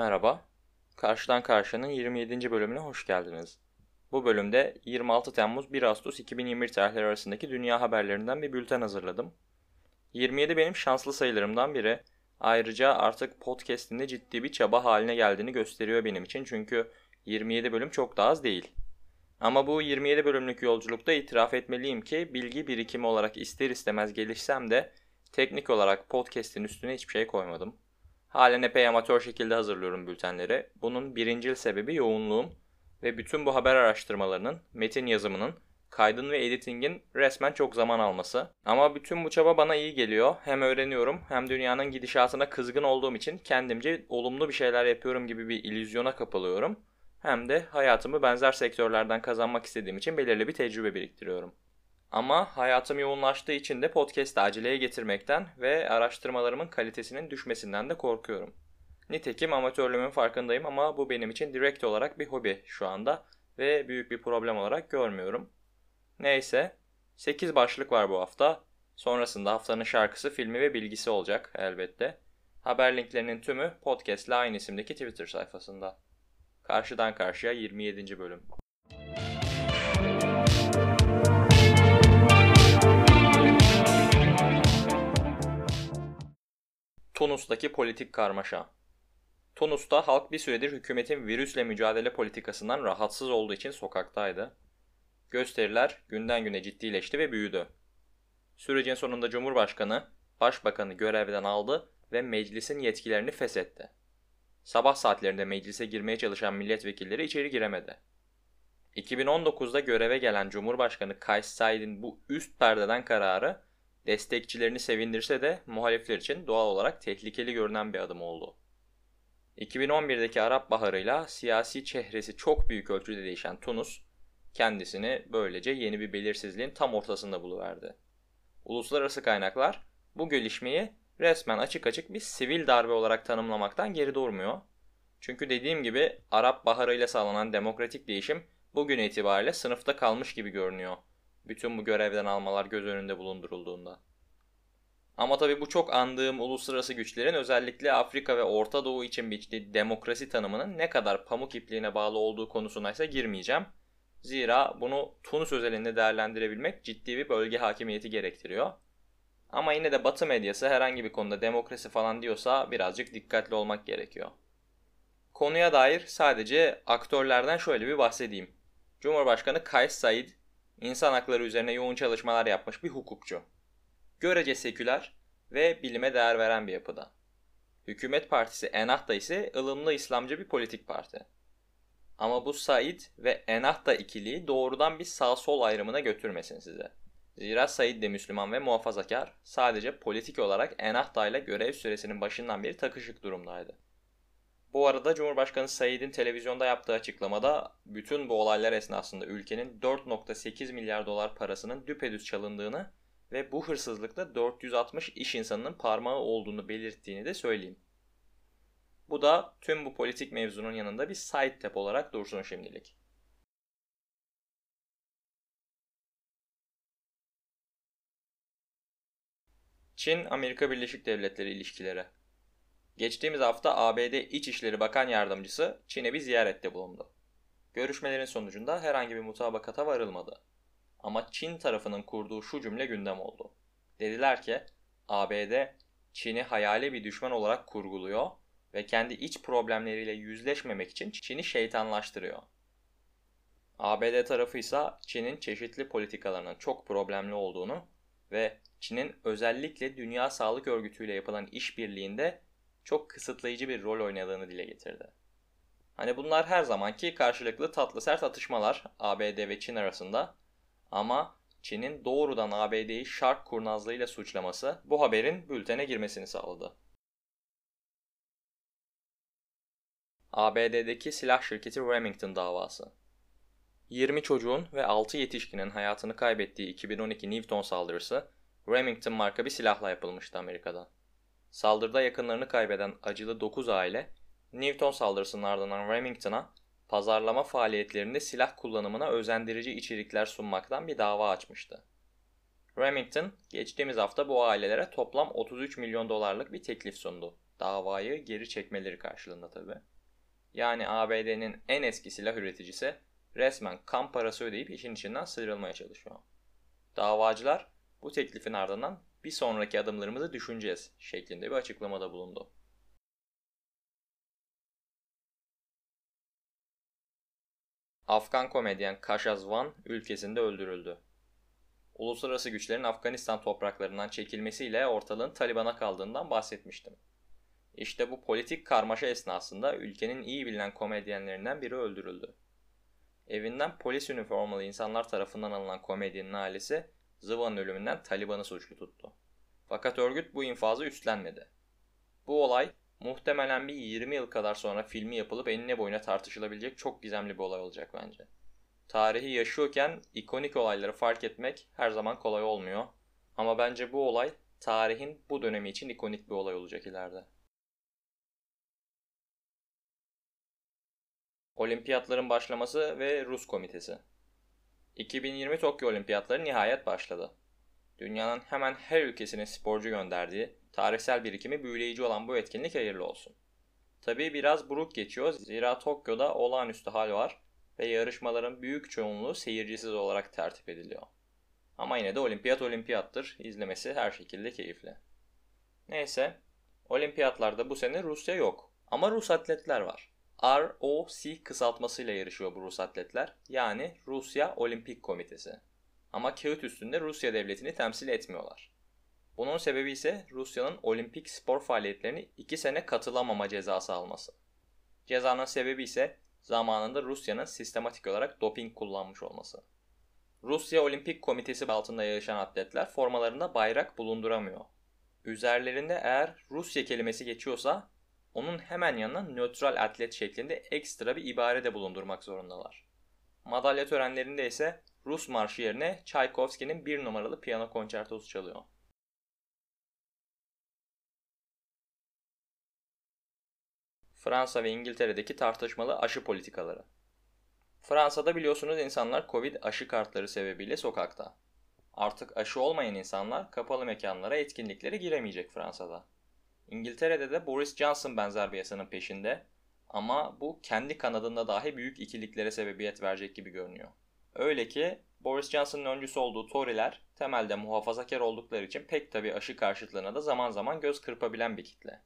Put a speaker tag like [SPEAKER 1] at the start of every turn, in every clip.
[SPEAKER 1] Merhaba. Karşıdan Karşı'nın 27. bölümüne hoş geldiniz. Bu bölümde 26 Temmuz 1 Ağustos 2021 tarihleri arasındaki dünya haberlerinden bir bülten hazırladım. 27 benim şanslı sayılarımdan biri. Ayrıca artık podcast'in de ciddi bir çaba haline geldiğini gösteriyor benim için çünkü 27 bölüm çok da az değil. Ama bu 27 bölümlük yolculukta itiraf etmeliyim ki bilgi birikimi olarak ister istemez gelişsem de teknik olarak podcast'in üstüne hiçbir şey koymadım. Halen epey amatör şekilde hazırlıyorum bültenleri. Bunun birincil sebebi yoğunluğum ve bütün bu haber araştırmalarının, metin yazımının, kaydın ve editingin resmen çok zaman alması. Ama bütün bu çaba bana iyi geliyor. Hem öğreniyorum hem dünyanın gidişatına kızgın olduğum için kendimce olumlu bir şeyler yapıyorum gibi bir illüzyona kapılıyorum. Hem de hayatımı benzer sektörlerden kazanmak istediğim için belirli bir tecrübe biriktiriyorum. Ama hayatım yoğunlaştığı için de podcast'ı aceleye getirmekten ve araştırmalarımın kalitesinin düşmesinden de korkuyorum. Nitekim amatörlüğümün farkındayım ama bu benim için direkt olarak bir hobi şu anda ve büyük bir problem olarak görmüyorum. Neyse, 8 başlık var bu hafta. Sonrasında haftanın şarkısı, filmi ve bilgisi olacak elbette. Haber linklerinin tümü podcast ile aynı isimdeki Twitter sayfasında. Karşıdan karşıya 27. bölüm. Tunus'taki politik karmaşa. Tunus'ta halk bir süredir hükümetin virüsle mücadele politikasından rahatsız olduğu için sokaktaydı. Gösteriler günden güne ciddileşti ve büyüdü. Sürecin sonunda Cumhurbaşkanı, Başbakanı görevden aldı ve meclisin yetkilerini feshetti. Sabah saatlerinde meclise girmeye çalışan milletvekilleri içeri giremedi. 2019'da göreve gelen Cumhurbaşkanı Kays Said'in bu üst perdeden kararı destekçilerini sevindirse de muhalifler için doğal olarak tehlikeli görünen bir adım oldu. 2011'deki Arap Baharı'yla siyasi çehresi çok büyük ölçüde değişen Tunus, kendisini böylece yeni bir belirsizliğin tam ortasında buluverdi. Uluslararası kaynaklar bu gelişmeyi resmen açık açık bir sivil darbe olarak tanımlamaktan geri durmuyor. Çünkü dediğim gibi Arap Baharı ile sağlanan demokratik değişim bugün itibariyle sınıfta kalmış gibi görünüyor. Bütün bu görevden almalar göz önünde bulundurulduğunda. Ama tabi bu çok andığım uluslararası güçlerin özellikle Afrika ve Orta Doğu için biçtiği demokrasi tanımının ne kadar pamuk ipliğine bağlı olduğu konusuna ise girmeyeceğim. Zira bunu Tunus özelinde değerlendirebilmek ciddi bir bölge hakimiyeti gerektiriyor. Ama yine de Batı medyası herhangi bir konuda demokrasi falan diyorsa birazcık dikkatli olmak gerekiyor. Konuya dair sadece aktörlerden şöyle bir bahsedeyim. Cumhurbaşkanı Kays Said, insan hakları üzerine yoğun çalışmalar yapmış bir hukukçu. Görece seküler ve bilime değer veren bir yapıda. Hükümet partisi Ennahda ise ılımlı İslamcı bir politik parti. Ama bu Said ve Ennahda ikiliği doğrudan bir sağ-sol ayrımına götürmesin size. Zira Said de Müslüman ve muhafazakar, sadece politik olarak Ennahda ile görev süresinin başından beri takışık durumdaydı. Bu arada Cumhurbaşkanı Said'in televizyonda yaptığı açıklamada bütün bu olaylar esnasında ülkenin 4.8 milyar dolar parasının düpedüz çalındığını ve bu hırsızlıkta 460 iş insanının parmağı olduğunu belirttiğini de söyleyeyim. Bu da tüm bu politik mevzunun yanında bir side tap olarak dursun şimdilik. Çin-Amerika Birleşik Devletleri ilişkileri Geçtiğimiz hafta ABD İçişleri Bakan Yardımcısı Çin'e bir ziyarette bulundu. Görüşmelerin sonucunda herhangi bir mutabakata varılmadı. Ama Çin tarafının kurduğu şu cümle gündem oldu. Dediler ki ABD Çin'i hayali bir düşman olarak kurguluyor ve kendi iç problemleriyle yüzleşmemek için Çin'i şeytanlaştırıyor. ABD tarafı ise Çin'in çeşitli politikalarının çok problemli olduğunu ve Çin'in özellikle Dünya Sağlık Örgütü ile yapılan işbirliğinde çok kısıtlayıcı bir rol oynadığını dile getirdi. Hani bunlar her zamanki karşılıklı tatlı sert atışmalar ABD ve Çin arasında ama Çin'in doğrudan ABD'yi şark kurnazlığıyla suçlaması bu haberin bültene girmesini sağladı. ABD'deki silah şirketi Remington davası. 20 çocuğun ve 6 yetişkinin hayatını kaybettiği 2012 Newton saldırısı Remington marka bir silahla yapılmıştı Amerika'da. Saldırıda yakınlarını kaybeden acılı 9 aile, Newton saldırısının ardından Remington'a pazarlama faaliyetlerinde silah kullanımına özendirici içerikler sunmaktan bir dava açmıştı. Remington geçtiğimiz hafta bu ailelere toplam 33 milyon dolarlık bir teklif sundu. Davayı geri çekmeleri karşılığında tabi. Yani ABD'nin en eski silah üreticisi resmen kan parası ödeyip işin içinden sıyrılmaya çalışıyor. Davacılar bu teklifin ardından bir sonraki adımlarımızı düşüneceğiz şeklinde bir açıklamada bulundu. Afgan komedyen Kashaz Van ülkesinde öldürüldü. Uluslararası güçlerin Afganistan topraklarından çekilmesiyle ortalığın Taliban'a kaldığından bahsetmiştim. İşte bu politik karmaşa esnasında ülkenin iyi bilinen komedyenlerinden biri öldürüldü. Evinden polis üniformalı insanlar tarafından alınan komedyenin ailesi Zıvan'ın ölümünden Taliban'ı suçlu tuttu. Fakat örgüt bu infazı üstlenmedi. Bu olay muhtemelen bir 20 yıl kadar sonra filmi yapılıp enine boyuna tartışılabilecek çok gizemli bir olay olacak bence. Tarihi yaşıyorken ikonik olayları fark etmek her zaman kolay olmuyor. Ama bence bu olay tarihin bu dönemi için ikonik bir olay olacak ileride. Olimpiyatların başlaması ve Rus komitesi. 2020 Tokyo Olimpiyatları nihayet başladı. Dünyanın hemen her ülkesinin sporcu gönderdiği, tarihsel birikimi büyüleyici olan bu etkinlik hayırlı olsun. Tabii biraz buruk geçiyor zira Tokyo'da olağanüstü hal var ve yarışmaların büyük çoğunluğu seyircisiz olarak tertip ediliyor. Ama yine de olimpiyat olimpiyattır, izlemesi her şekilde keyifli. Neyse, olimpiyatlarda bu sene Rusya yok ama Rus atletler var. ROC kısaltmasıyla yarışıyor bu Rus atletler. Yani Rusya Olimpik Komitesi. Ama kağıt üstünde Rusya devletini temsil etmiyorlar. Bunun sebebi ise Rusya'nın olimpik spor faaliyetlerini 2 sene katılamama cezası alması. Cezanın sebebi ise zamanında Rusya'nın sistematik olarak doping kullanmış olması. Rusya Olimpik Komitesi altında yarışan atletler formalarında bayrak bulunduramıyor. Üzerlerinde eğer Rusya kelimesi geçiyorsa onun hemen yanına nötral atlet şeklinde ekstra bir ibare de bulundurmak zorundalar. Madalya törenlerinde ise Rus marşı yerine Tchaikovsky'nin bir numaralı piyano konçertosu çalıyor. Fransa ve İngiltere'deki tartışmalı aşı politikaları. Fransa'da biliyorsunuz insanlar Covid aşı kartları sebebiyle sokakta. Artık aşı olmayan insanlar kapalı mekanlara, etkinliklere giremeyecek Fransa'da. İngiltere'de de Boris Johnson benzer bir yasanın peşinde ama bu kendi kanadında dahi büyük ikiliklere sebebiyet verecek gibi görünüyor. Öyle ki Boris Johnson'ın öncüsü olduğu Tory'ler temelde muhafazakar oldukları için pek tabi aşı karşıtlığına da zaman zaman göz kırpabilen bir kitle.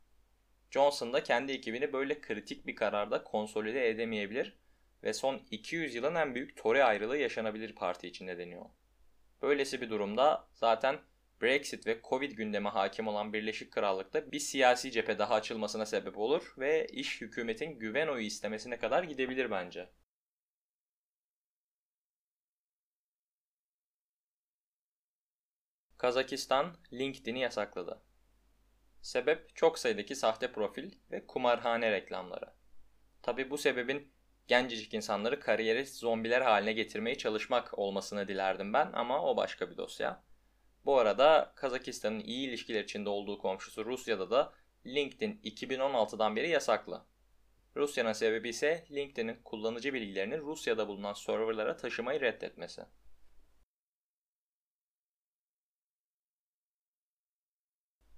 [SPEAKER 1] Johnson da kendi ekibini böyle kritik bir kararda konsolide edemeyebilir ve son 200 yılın en büyük Tory ayrılığı yaşanabilir parti içinde deniyor. Böylesi bir durumda zaten Brexit ve Covid gündeme hakim olan Birleşik Krallık'ta bir siyasi cephe daha açılmasına sebep olur ve iş hükümetin güven oyu istemesine kadar gidebilir bence. Kazakistan LinkedIn'i yasakladı. Sebep çok sayıdaki sahte profil ve kumarhane reklamları. Tabi bu sebebin gencecik insanları kariyeri zombiler haline getirmeye çalışmak olmasını dilerdim ben ama o başka bir dosya. Bu arada Kazakistan'ın iyi ilişkiler içinde olduğu komşusu Rusya'da da LinkedIn 2016'dan beri yasaklı. Rusya'nın sebebi ise LinkedIn'in kullanıcı bilgilerini Rusya'da bulunan serverlara taşımayı reddetmesi.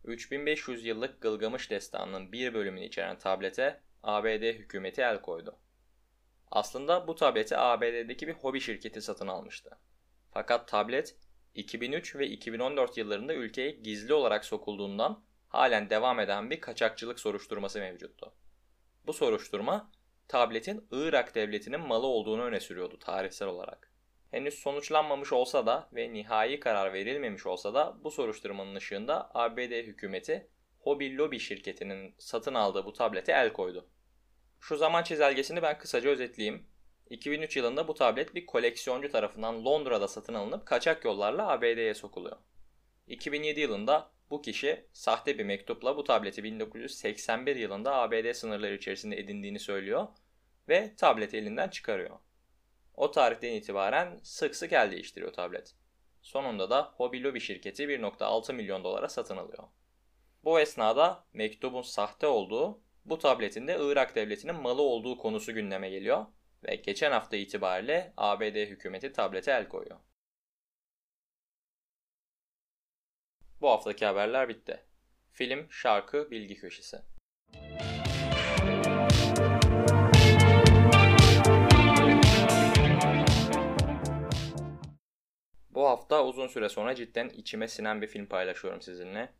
[SPEAKER 1] ...3500 yıllık Gılgamış destanının bir bölümünü içeren tablete ABD hükümeti el koydu. Aslında bu tableti ABD'deki bir hobi şirketi satın almıştı. Fakat tablet 2003 ve 2014 yıllarında ülkeye gizli olarak sokulduğundan halen devam eden bir kaçakçılık soruşturması mevcuttu. Bu soruşturma tabletin Irak devletinin malı olduğunu öne sürüyordu tarihsel olarak. Henüz sonuçlanmamış olsa da ve nihai karar verilmemiş olsa da bu soruşturmanın ışığında ABD hükümeti Hobby Lobby şirketinin satın aldığı bu tablete el koydu. Şu zaman çizelgesini ben kısaca özetleyeyim. 2003 yılında bu tablet bir koleksiyoncu tarafından Londra'da satın alınıp kaçak yollarla ABD'ye sokuluyor. 2007 yılında bu kişi sahte bir mektupla bu tableti 1981 yılında ABD sınırları içerisinde edindiğini söylüyor ve tableti elinden çıkarıyor. O tarihten itibaren sık sık el değiştiriyor tablet. Sonunda da Hobby Lobby şirketi 1.6 milyon dolara satın alıyor. Bu esnada mektubun sahte olduğu, bu tabletin de Irak devletinin malı olduğu konusu gündeme geliyor ve geçen hafta itibariyle ABD hükümeti tablete el koyuyor. Bu haftaki haberler bitti. Film, şarkı, bilgi köşesi. Hafta uzun süre sonra cidden içime sinen bir film paylaşıyorum sizinle.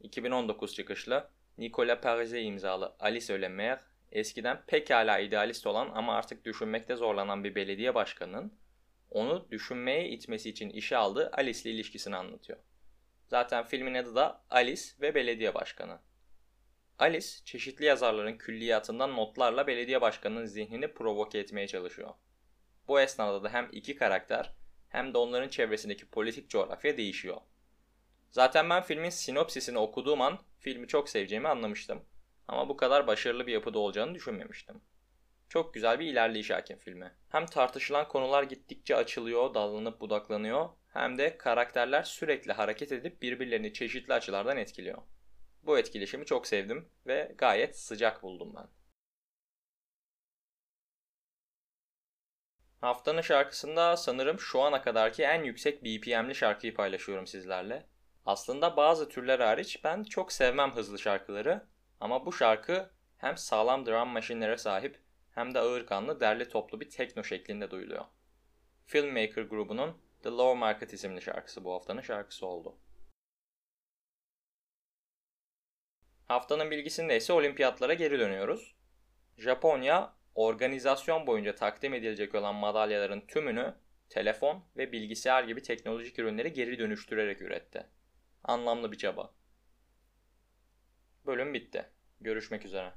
[SPEAKER 1] 2019 çıkışlı Nicolas Paris'e imzalı Alice le Maire, eskiden pekala idealist olan ama artık düşünmekte zorlanan bir belediye başkanının onu düşünmeye itmesi için işe aldığı Alice ile ilişkisini anlatıyor. Zaten filmin adı da Alice ve Belediye Başkanı. Alice, çeşitli yazarların külliyatından notlarla belediye başkanının zihnini provoke etmeye çalışıyor. Bu esnada da hem iki karakter hem de onların çevresindeki politik coğrafya değişiyor. Zaten ben filmin sinopsisini okuduğum an filmi çok seveceğimi anlamıştım. Ama bu kadar başarılı bir yapıda olacağını düşünmemiştim. Çok güzel bir ilerleyiş hakim filmi. Hem tartışılan konular gittikçe açılıyor, dallanıp budaklanıyor hem de karakterler sürekli hareket edip birbirlerini çeşitli açılardan etkiliyor. Bu etkileşimi çok sevdim ve gayet sıcak buldum ben. Haftanın şarkısında sanırım şu ana kadarki en yüksek BPM'li şarkıyı paylaşıyorum sizlerle. Aslında bazı türler hariç ben çok sevmem hızlı şarkıları ama bu şarkı hem sağlam drum maşinlere sahip hem de ağır kanlı derli toplu bir tekno şeklinde duyuluyor. Filmmaker grubunun The Low Market isimli şarkısı bu haftanın şarkısı oldu. Haftanın bilgisinde ise olimpiyatlara geri dönüyoruz. Japonya organizasyon boyunca takdim edilecek olan madalyaların tümünü telefon ve bilgisayar gibi teknolojik ürünleri geri dönüştürerek üretti. Anlamlı bir çaba. Bölüm bitti. Görüşmek üzere.